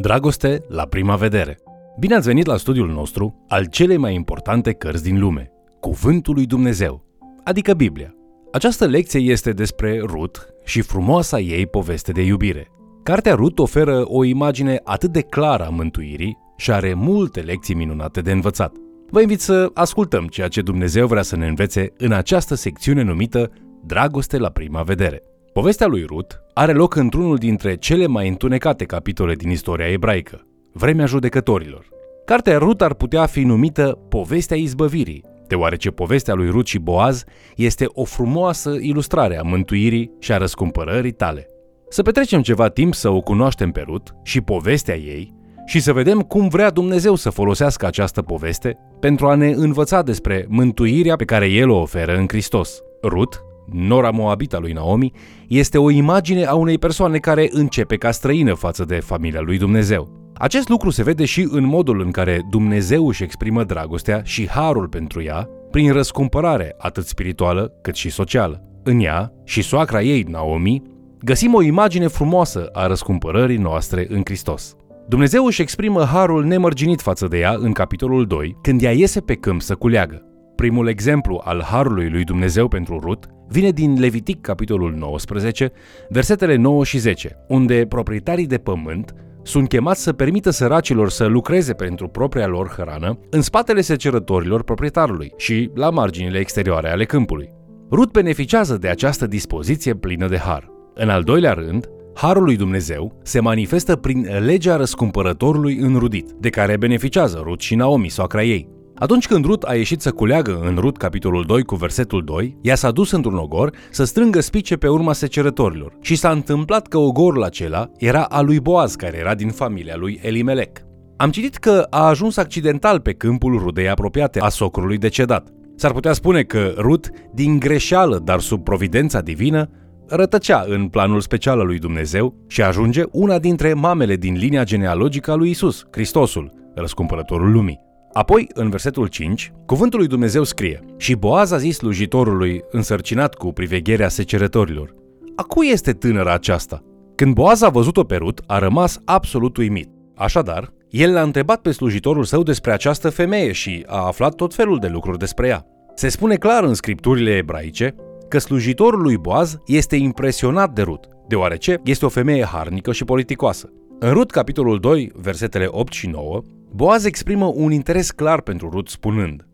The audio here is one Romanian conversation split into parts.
Dragoste la prima vedere. Bine ați venit la studiul nostru al celei mai importante cărți din lume, Cuvântul lui Dumnezeu, adică Biblia. Această lecție este despre Rut și frumoasa ei poveste de iubire. Cartea Rut oferă o imagine atât de clară a mântuirii și are multe lecții minunate de învățat. Vă invit să ascultăm ceea ce Dumnezeu vrea să ne învețe în această secțiune numită Dragoste la prima vedere. Povestea lui Rut are loc într-unul dintre cele mai întunecate capitole din istoria ebraică, vremea judecătorilor. Cartea Rut ar putea fi numită Povestea izbăvirii, deoarece povestea lui Rut și Boaz este o frumoasă ilustrare a mântuirii și a răscumpărării tale. Să petrecem ceva timp să o cunoaștem pe Rut și povestea ei și să vedem cum vrea Dumnezeu să folosească această poveste pentru a ne învăța despre mântuirea pe care El o oferă în Hristos. Rut nora moabita lui Naomi, este o imagine a unei persoane care începe ca străină față de familia lui Dumnezeu. Acest lucru se vede și în modul în care Dumnezeu își exprimă dragostea și harul pentru ea, prin răscumpărare atât spirituală cât și socială. În ea și soacra ei, Naomi, găsim o imagine frumoasă a răscumpărării noastre în Hristos. Dumnezeu își exprimă harul nemărginit față de ea în capitolul 2, când ea iese pe câmp să culeagă. Primul exemplu al harului lui Dumnezeu pentru Rut vine din Levitic, capitolul 19, versetele 9 și 10, unde proprietarii de pământ sunt chemați să permită săracilor să lucreze pentru propria lor hrană în spatele secerătorilor proprietarului și la marginile exterioare ale câmpului. Rut beneficiază de această dispoziție plină de har. În al doilea rând, Harul lui Dumnezeu se manifestă prin legea răscumpărătorului înrudit, de care beneficiază Rut și Naomi, soacra ei. Atunci când Rut a ieșit să culeagă în Rut capitolul 2 cu versetul 2, ea s-a dus într-un ogor să strângă spice pe urma secerătorilor și s-a întâmplat că ogorul acela era al lui Boaz, care era din familia lui Elimelec. Am citit că a ajuns accidental pe câmpul rudei apropiate a socrului decedat. S-ar putea spune că Rut, din greșeală, dar sub providența divină, rătăcea în planul special al lui Dumnezeu și ajunge una dintre mamele din linia genealogică a lui Isus, Hristosul, răscumpărătorul lumii. Apoi, în versetul 5, cuvântul lui Dumnezeu scrie Și Boaz a zis slujitorului însărcinat cu privegherea secerătorilor A cui este tânăra aceasta? Când Boaz a văzut-o pe Rut, a rămas absolut uimit. Așadar, el l-a întrebat pe slujitorul său despre această femeie și a aflat tot felul de lucruri despre ea. Se spune clar în scripturile ebraice că slujitorul lui Boaz este impresionat de Rut, deoarece este o femeie harnică și politicoasă. În Rut, capitolul 2, versetele 8 și 9, Boaz exprimă un interes clar pentru Rut spunând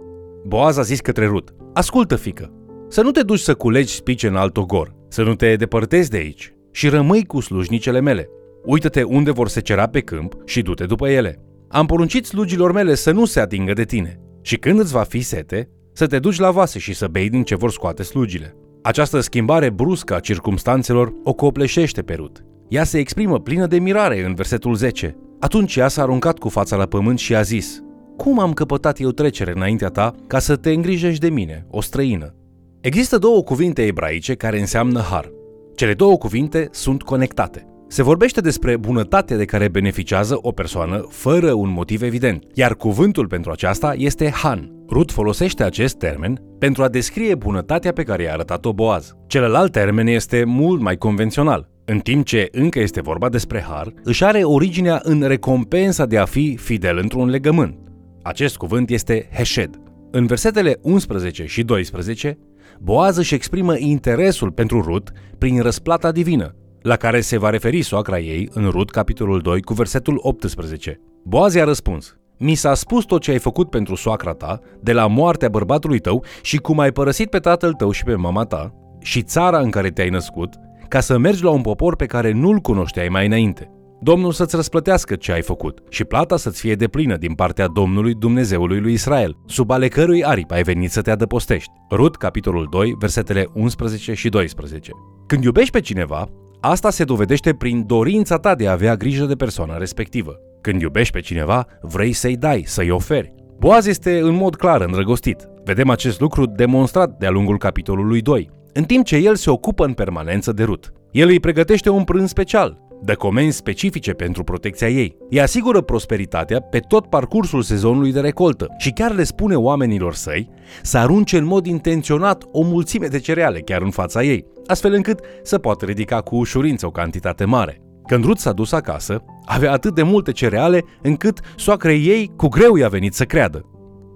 Boaz a zis către Rut, Ascultă, fică, să nu te duci să culegi spice în alt ogor, să nu te depărtezi de aici și rămâi cu slujnicele mele. Uită-te unde vor secera pe câmp și du-te după ele. Am poruncit slugilor mele să nu se atingă de tine și când îți va fi sete, să te duci la vase și să bei din ce vor scoate slugile. Această schimbare bruscă a circumstanțelor o copleșește pe Rut. Ea se exprimă plină de mirare în versetul 10. Atunci ea s-a aruncat cu fața la pământ și a zis, Cum am căpătat eu trecere înaintea ta ca să te îngrijești de mine, o străină? Există două cuvinte ebraice care înseamnă har. Cele două cuvinte sunt conectate. Se vorbește despre bunătatea de care beneficiază o persoană fără un motiv evident, iar cuvântul pentru aceasta este han. Rut folosește acest termen pentru a descrie bunătatea pe care i-a arătat-o Boaz. Celălalt termen este mult mai convențional. În timp ce încă este vorba despre har, își are originea în recompensa de a fi fidel într-un legământ. Acest cuvânt este hesed. În versetele 11 și 12, Boaz își exprimă interesul pentru Rut prin răsplata divină, la care se va referi soacra ei în Rut, capitolul 2, cu versetul 18. Boaz i-a răspuns, Mi s-a spus tot ce ai făcut pentru soacra ta, de la moartea bărbatului tău și cum ai părăsit pe tatăl tău și pe mama ta, și țara în care te-ai născut, ca să mergi la un popor pe care nu-l cunoșteai mai înainte. Domnul să-ți răsplătească ce ai făcut și plata să-ți fie deplină din partea Domnului Dumnezeului lui Israel, sub ale cărui aripi ai venit să te adăpostești. Rut, capitolul 2, versetele 11 și 12. Când iubești pe cineva, asta se dovedește prin dorința ta de a avea grijă de persoana respectivă. Când iubești pe cineva, vrei să-i dai, să-i oferi. Boaz este în mod clar îndrăgostit. Vedem acest lucru demonstrat de-a lungul capitolului 2 în timp ce el se ocupă în permanență de Rut. El îi pregătește un prânz special, dă comenzi specifice pentru protecția ei. Îi asigură prosperitatea pe tot parcursul sezonului de recoltă și chiar le spune oamenilor săi să arunce în mod intenționat o mulțime de cereale chiar în fața ei, astfel încât să poată ridica cu ușurință o cantitate mare. Când Rut s-a dus acasă, Avea atât de multe cereale încât soacrei ei cu greu i-a venit să creadă.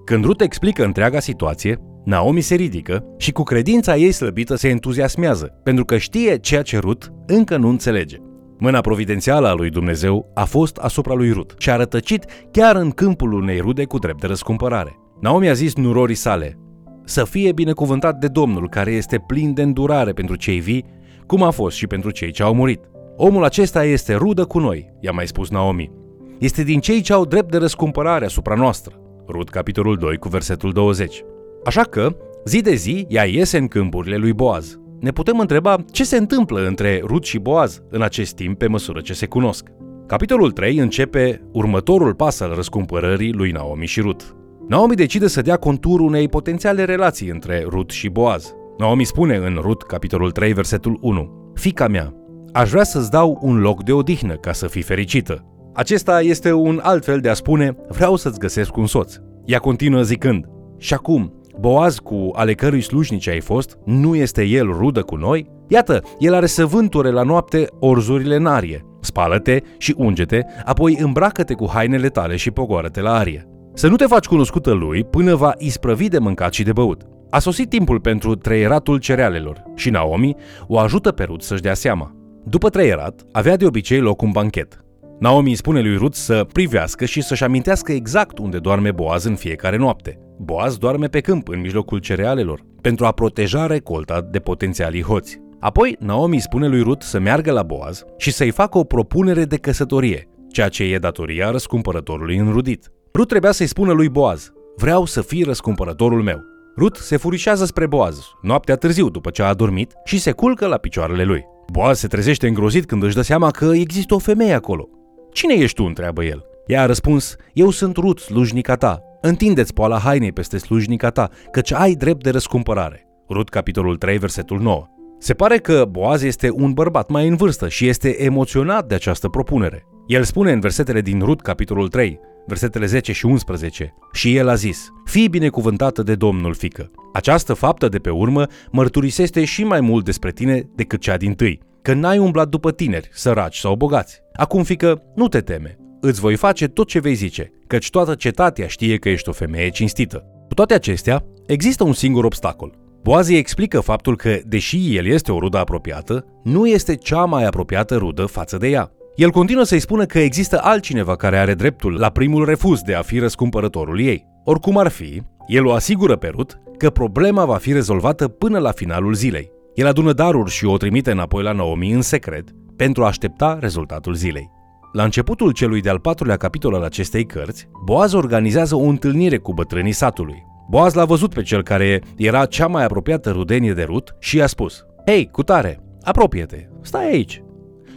Când Rut explică întreaga situație, Naomi se ridică și cu credința ei slăbită se entuziasmează, pentru că știe ceea ce Rut încă nu înțelege. Mâna providențială a lui Dumnezeu a fost asupra lui Rut și a rătăcit chiar în câmpul unei rude cu drept de răscumpărare. Naomi a zis nurorii sale, să fie binecuvântat de Domnul care este plin de îndurare pentru cei vii, cum a fost și pentru cei ce au murit. Omul acesta este rudă cu noi, i-a mai spus Naomi. Este din cei ce au drept de răscumpărare asupra noastră. Rud, capitolul 2, cu versetul 20. Așa că, zi de zi, ea iese în câmpurile lui Boaz. Ne putem întreba ce se întâmplă între Rud și Boaz în acest timp pe măsură ce se cunosc. Capitolul 3 începe următorul pas al răscumpărării lui Naomi și Rut. Naomi decide să dea conturul unei potențiale relații între Rut și Boaz. Naomi spune în Rut, capitolul 3, versetul 1, Fica mea, aș vrea să-ți dau un loc de odihnă ca să fii fericită. Acesta este un alt fel de a spune, vreau să-ți găsesc un soț. Ea continuă zicând, și acum, Boaz cu ale cărui slujnici ai fost, nu este el rudă cu noi? Iată, el are săvânture la noapte orzurile în arie. Spală-te și unge-te, apoi îmbracă-te cu hainele tale și pogoară-te la arie. Să nu te faci cunoscută lui până va isprăvi de mâncat și de băut. A sosit timpul pentru treieratul cerealelor și Naomi o ajută pe Rut să-și dea seama. După treierat, avea de obicei loc un banchet. Naomi îi spune lui Rut să privească și să-și amintească exact unde doarme Boaz în fiecare noapte. Boaz doarme pe câmp, în mijlocul cerealelor, pentru a proteja recolta de potențialii hoți. Apoi, Naomi îi spune lui Rut să meargă la Boaz și să-i facă o propunere de căsătorie, ceea ce e datoria răscumpărătorului înrudit. Rut trebuia să-i spună lui Boaz, vreau să fii răscumpărătorul meu. Rut se furișează spre Boaz, noaptea târziu după ce a adormit, și se culcă la picioarele lui. Boaz se trezește îngrozit când își dă seama că există o femeie acolo. Cine ești tu?" întreabă el. Ea a răspuns, eu sunt Rut, slujnica ta. Întindeți poala hainei peste slujnica ta, căci ai drept de răscumpărare. Rut, capitolul 3, versetul 9. Se pare că Boaz este un bărbat mai în vârstă și este emoționat de această propunere. El spune în versetele din Rut, capitolul 3, versetele 10 și 11. Și el a zis, fii binecuvântată de Domnul, fică. Această faptă de pe urmă mărturisește și mai mult despre tine decât cea din tâi, că n-ai umblat după tineri, săraci sau bogați. Acum, fică, nu te teme, îți voi face tot ce vei zice, căci toată cetatea știe că ești o femeie cinstită. Cu toate acestea, există un singur obstacol. Boazi explică faptul că, deși el este o rudă apropiată, nu este cea mai apropiată rudă față de ea. El continuă să-i spună că există altcineva care are dreptul la primul refuz de a fi răscumpărătorul ei. Oricum ar fi, el o asigură pe Rut că problema va fi rezolvată până la finalul zilei. El adună daruri și o trimite înapoi la Naomi în secret pentru a aștepta rezultatul zilei. La începutul celui de-al patrulea capitol al acestei cărți, Boaz organizează o întâlnire cu bătrânii satului. Boaz l-a văzut pe cel care era cea mai apropiată rudenie de Rut și i-a spus Hei, cutare, apropie-te, stai aici,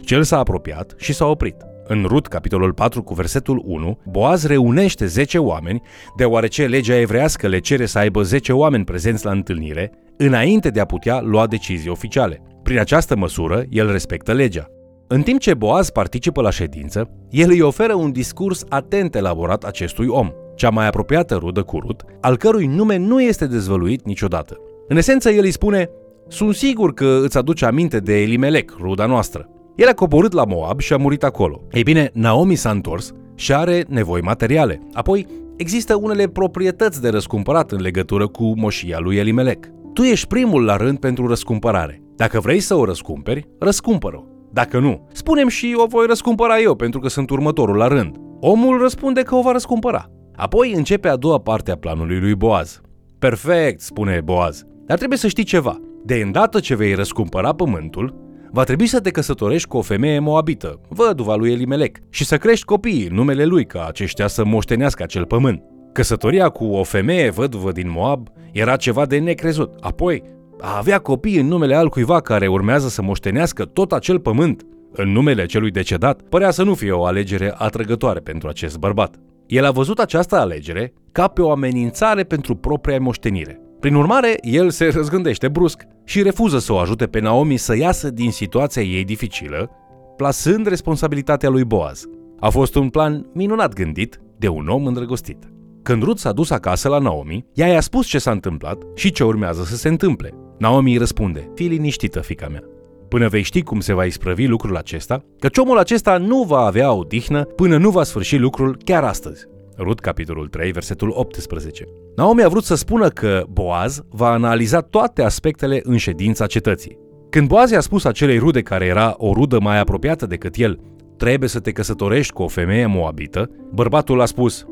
cel s-a apropiat și s-a oprit. În Rut, capitolul 4, cu versetul 1, Boaz reunește 10 oameni, deoarece legea evrească le cere să aibă 10 oameni prezenți la întâlnire, înainte de a putea lua decizii oficiale. Prin această măsură, el respectă legea. În timp ce Boaz participă la ședință, el îi oferă un discurs atent elaborat acestui om, cea mai apropiată rudă cu Rut, al cărui nume nu este dezvăluit niciodată. În esență, el îi spune, sunt sigur că îți aduce aminte de Elimelec, ruda noastră. El a coborât la Moab și a murit acolo. Ei bine, Naomi s-a întors și are nevoi materiale. Apoi, există unele proprietăți de răscumpărat în legătură cu moșia lui Elimelec. Tu ești primul la rând pentru răscumpărare. Dacă vrei să o răscumperi, răscumpără-o. Dacă nu, spunem și o voi răscumpăra eu pentru că sunt următorul la rând. Omul răspunde că o va răscumpăra. Apoi începe a doua parte a planului lui Boaz. Perfect, spune Boaz, dar trebuie să știi ceva. De îndată ce vei răscumpăra pământul, va trebui să te căsătorești cu o femeie moabită, văduva lui Elimelec, și să crești copiii în numele lui ca aceștia să moștenească acel pământ. Căsătoria cu o femeie văduvă din Moab era ceva de necrezut. Apoi, a avea copii în numele altcuiva care urmează să moștenească tot acel pământ în numele celui decedat, părea să nu fie o alegere atrăgătoare pentru acest bărbat. El a văzut această alegere ca pe o amenințare pentru propria moștenire. Prin urmare, el se răzgândește brusc și refuză să o ajute pe Naomi să iasă din situația ei dificilă, plasând responsabilitatea lui Boaz. A fost un plan minunat gândit de un om îndrăgostit. Când Ruth s-a dus acasă la Naomi, ea i-a spus ce s-a întâmplat și ce urmează să se întâmple. Naomi îi răspunde, fii liniștită, fica mea. până vei ști cum se va isprăvi lucrul acesta, căci omul acesta nu va avea odihnă până nu va sfârși lucrul chiar astăzi. Rut, capitolul 3, versetul 18. Naomi a vrut să spună că Boaz va analiza toate aspectele în ședința cetății. Când Boaz i-a spus acelei rude care era o rudă mai apropiată decât el, trebuie să te căsătorești cu o femeie moabită, bărbatul a spus,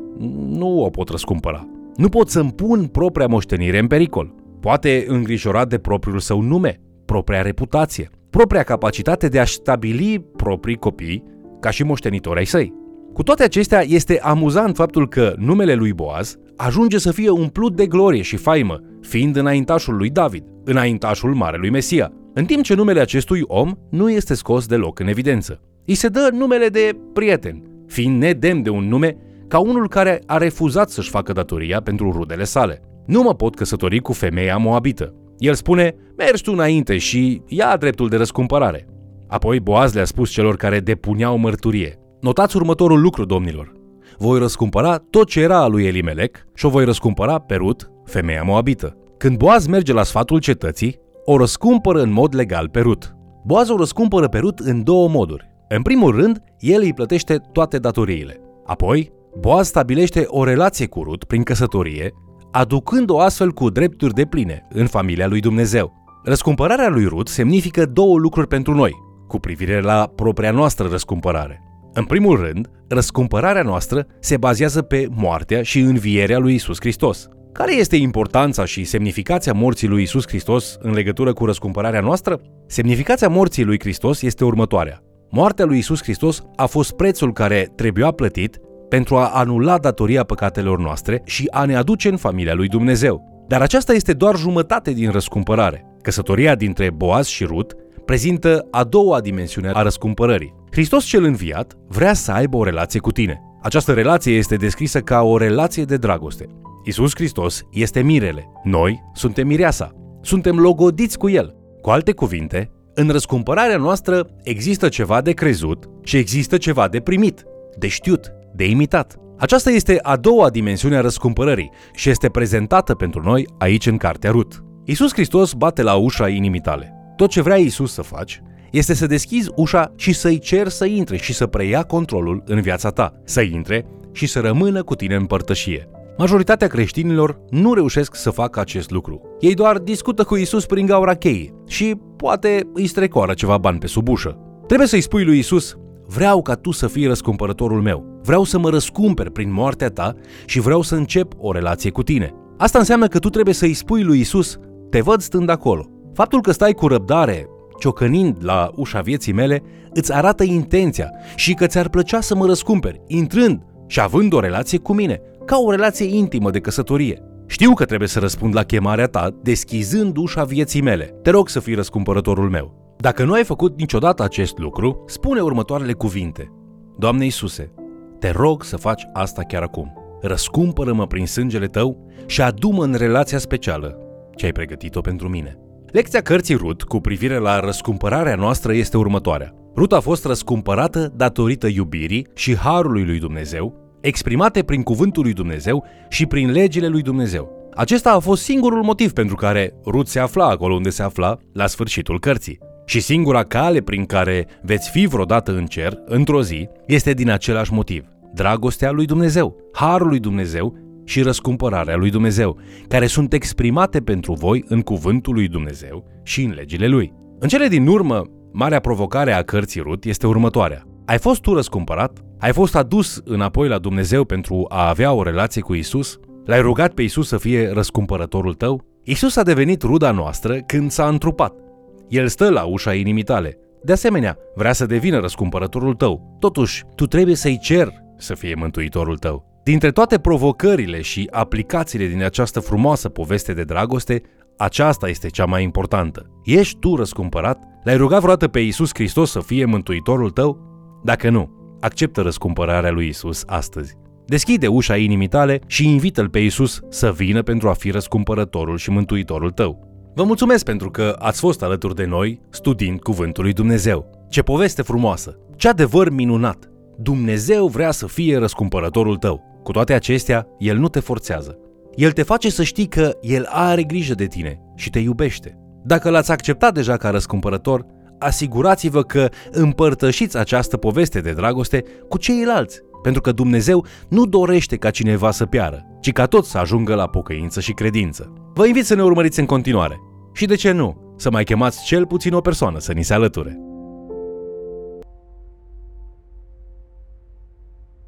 nu o pot răscumpăra. Nu pot să-mi pun propria moștenire în pericol. Poate îngrijorat de propriul său nume, propria reputație, propria capacitate de a-și stabili proprii copii ca și moștenitori ai săi. Cu toate acestea, este amuzant faptul că numele lui Boaz ajunge să fie umplut de glorie și faimă, fiind înaintașul lui David, înaintașul Marelui Mesia, în timp ce numele acestui om nu este scos deloc în evidență. Îi se dă numele de prieten, fiind nedemn de un nume ca unul care a refuzat să-și facă datoria pentru rudele sale. Nu mă pot căsători cu femeia moabită. El spune, mergi tu înainte și ia dreptul de răscumpărare. Apoi Boaz le-a spus celor care depuneau mărturie. Notați următorul lucru, domnilor. Voi răscumpăra tot ce era al lui Elimelec și o voi răscumpăra pe Rut, femeia moabită. Când Boaz merge la sfatul cetății, o răscumpără în mod legal pe Rut. Boaz o răscumpără pe Rut în două moduri. În primul rând, el îi plătește toate datoriile. Apoi, Boaz stabilește o relație cu Rut prin căsătorie, aducând-o astfel cu drepturi de pline în familia lui Dumnezeu. Răscumpărarea lui Rut semnifică două lucruri pentru noi, cu privire la propria noastră răscumpărare. În primul rând, răscumpărarea noastră se bazează pe moartea și învierea lui Isus Hristos. Care este importanța și semnificația morții lui Isus Hristos în legătură cu răscumpărarea noastră? Semnificația morții lui Hristos este următoarea. Moartea lui Isus Hristos a fost prețul care trebuia plătit pentru a anula datoria păcatelor noastre și a ne aduce în familia lui Dumnezeu. Dar aceasta este doar jumătate din răscumpărare. Căsătoria dintre Boaz și Rut prezintă a doua dimensiune a răscumpărării. Hristos cel înviat vrea să aibă o relație cu tine. Această relație este descrisă ca o relație de dragoste. Isus Hristos este mirele. Noi suntem mireasa. Suntem logodiți cu El. Cu alte cuvinte, în răscumpărarea noastră există ceva de crezut și există ceva de primit, de știut, de imitat. Aceasta este a doua dimensiune a răscumpărării și este prezentată pentru noi aici în Cartea Rut. Isus Hristos bate la ușa inimii tale. Tot ce vrea Isus să faci este să deschizi ușa și să-i cer să intre și să preia controlul în viața ta, să intre și să rămână cu tine în părtășie. Majoritatea creștinilor nu reușesc să facă acest lucru. Ei doar discută cu Isus prin gaura cheii și poate îi strecoară ceva bani pe sub ușă. Trebuie să-i spui lui Isus, vreau ca tu să fii răscumpărătorul meu. Vreau să mă răscumperi prin moartea ta și vreau să încep o relație cu tine. Asta înseamnă că tu trebuie să-i spui lui Isus, te văd stând acolo. Faptul că stai cu răbdare, ciocănind la ușa vieții mele, îți arată intenția și că ți-ar plăcea să mă răscumperi, intrând și având o relație cu mine, ca o relație intimă de căsătorie. Știu că trebuie să răspund la chemarea ta deschizând ușa vieții mele. Te rog să fii răscumpărătorul meu. Dacă nu ai făcut niciodată acest lucru, spune următoarele cuvinte. Doamne Iisuse, te rog să faci asta chiar acum. Răscumpără-mă prin sângele tău și adu-mă în relația specială ce ai pregătit-o pentru mine. Lecția cărții Rut cu privire la răscumpărarea noastră este următoarea. Rut a fost răscumpărată datorită iubirii și harului lui Dumnezeu, exprimate prin cuvântul lui Dumnezeu și prin legile lui Dumnezeu. Acesta a fost singurul motiv pentru care Rut se afla acolo unde se afla la sfârșitul cărții. Și singura cale prin care veți fi vreodată în cer, într-o zi, este din același motiv. Dragostea lui Dumnezeu, harul lui Dumnezeu și răscumpărarea lui Dumnezeu, care sunt exprimate pentru voi în cuvântul lui Dumnezeu și în legile lui. În cele din urmă, marea provocare a cărții Rut este următoarea. Ai fost tu răscumpărat? Ai fost adus înapoi la Dumnezeu pentru a avea o relație cu Isus? L-ai rugat pe Isus să fie răscumpărătorul tău? Isus a devenit ruda noastră când s-a întrupat. El stă la ușa inimii tale. De asemenea, vrea să devină răscumpărătorul tău. Totuși, tu trebuie să-i cer să fie mântuitorul tău. Dintre toate provocările și aplicațiile din această frumoasă poveste de dragoste, aceasta este cea mai importantă. Ești tu răscumpărat? L-ai rugat vreodată pe Isus Hristos să fie mântuitorul tău? Dacă nu, acceptă răscumpărarea lui Isus astăzi. Deschide ușa inimii tale și invită-L pe Isus să vină pentru a fi răscumpărătorul și mântuitorul tău. Vă mulțumesc pentru că ați fost alături de noi studiind Cuvântul lui Dumnezeu. Ce poveste frumoasă! Ce adevăr minunat! Dumnezeu vrea să fie răscumpărătorul tău. Cu toate acestea, El nu te forțează. El te face să știi că El are grijă de tine și te iubește. Dacă l-ați acceptat deja ca răscumpărător, asigurați-vă că împărtășiți această poveste de dragoste cu ceilalți, pentru că Dumnezeu nu dorește ca cineva să piară, ci ca toți să ajungă la pocăință și credință. Vă invit să ne urmăriți în continuare și, de ce nu, să mai chemați cel puțin o persoană să ni se alăture.